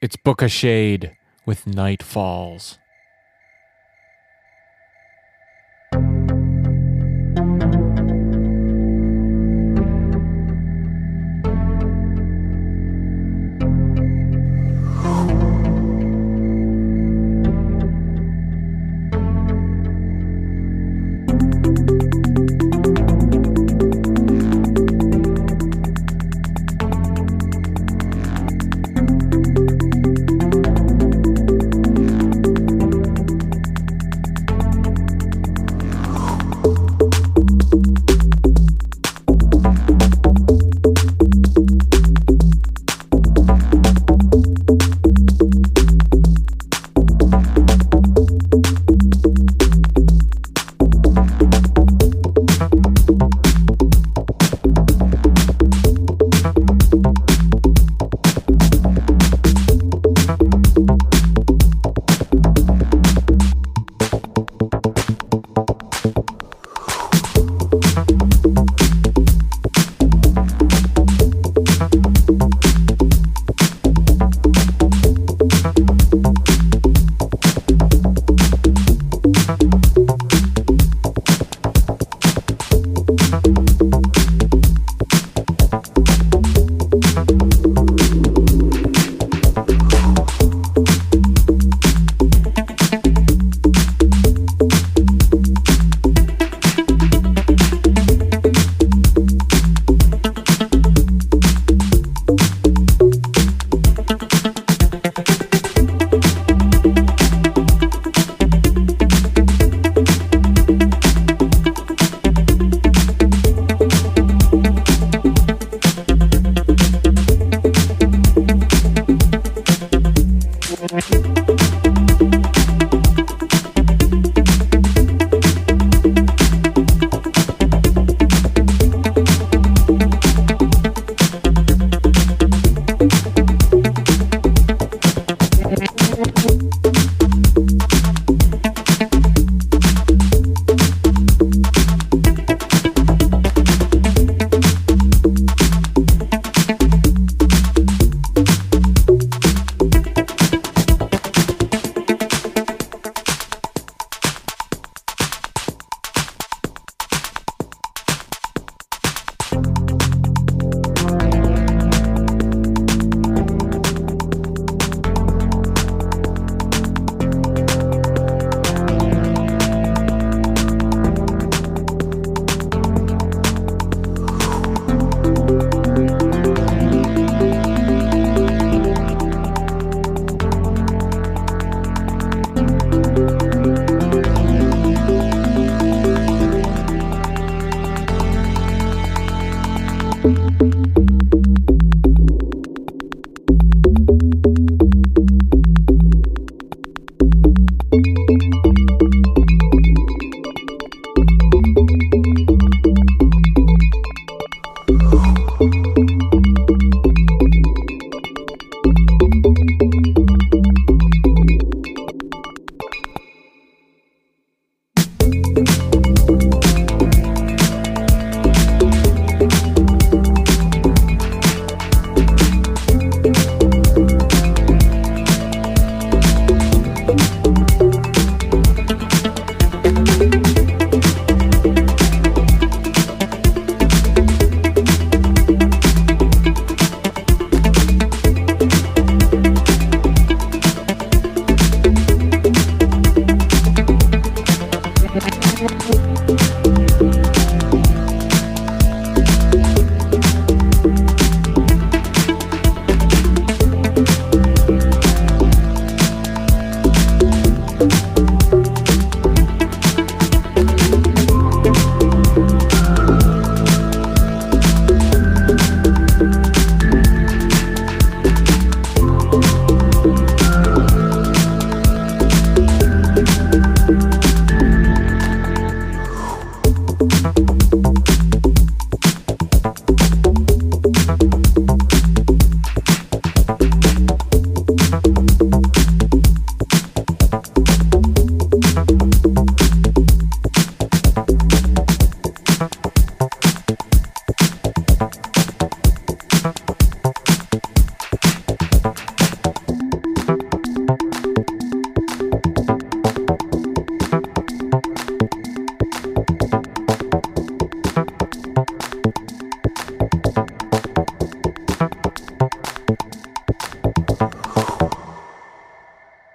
It's Booka Shade with Night Falls.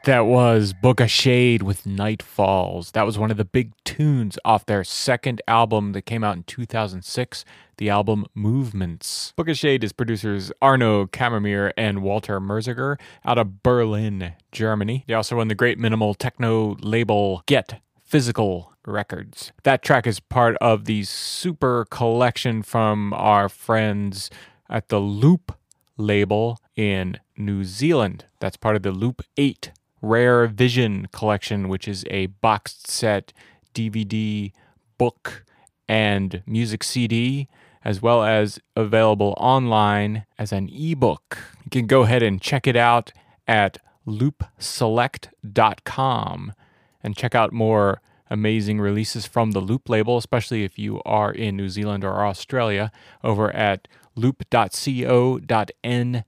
That was Booka Shade with Night Falls. That was one of the big tunes off their second album that came out in 2006, the album Movements. Booka Shade is producers Arno Kammermeier and Walter Merziger out of Berlin, Germany. They also run the great minimal techno label Get Physical Records. That track is part of the super collection from our friends at the Loop label in New Zealand. That's part of the Loop 8 Rare Vision collection, which is a boxed set DVD, book, and music CD, as well as available online as an ebook. You can go ahead and check it out at loopselect.com and check out more amazing releases from the Loop label, especially if you are in New Zealand or Australia, over at loop.co.nz.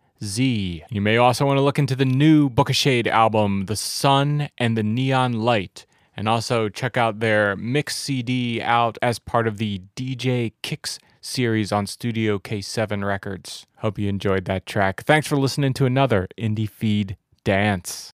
You may also want to look into the new Booka Shade album, The Sun and the Neon Light, and also check out their mix CD out as part of the DJ Kicks series on Studio K7 Records. Hope you enjoyed that track. Thanks for listening to another Indie Feed Dance.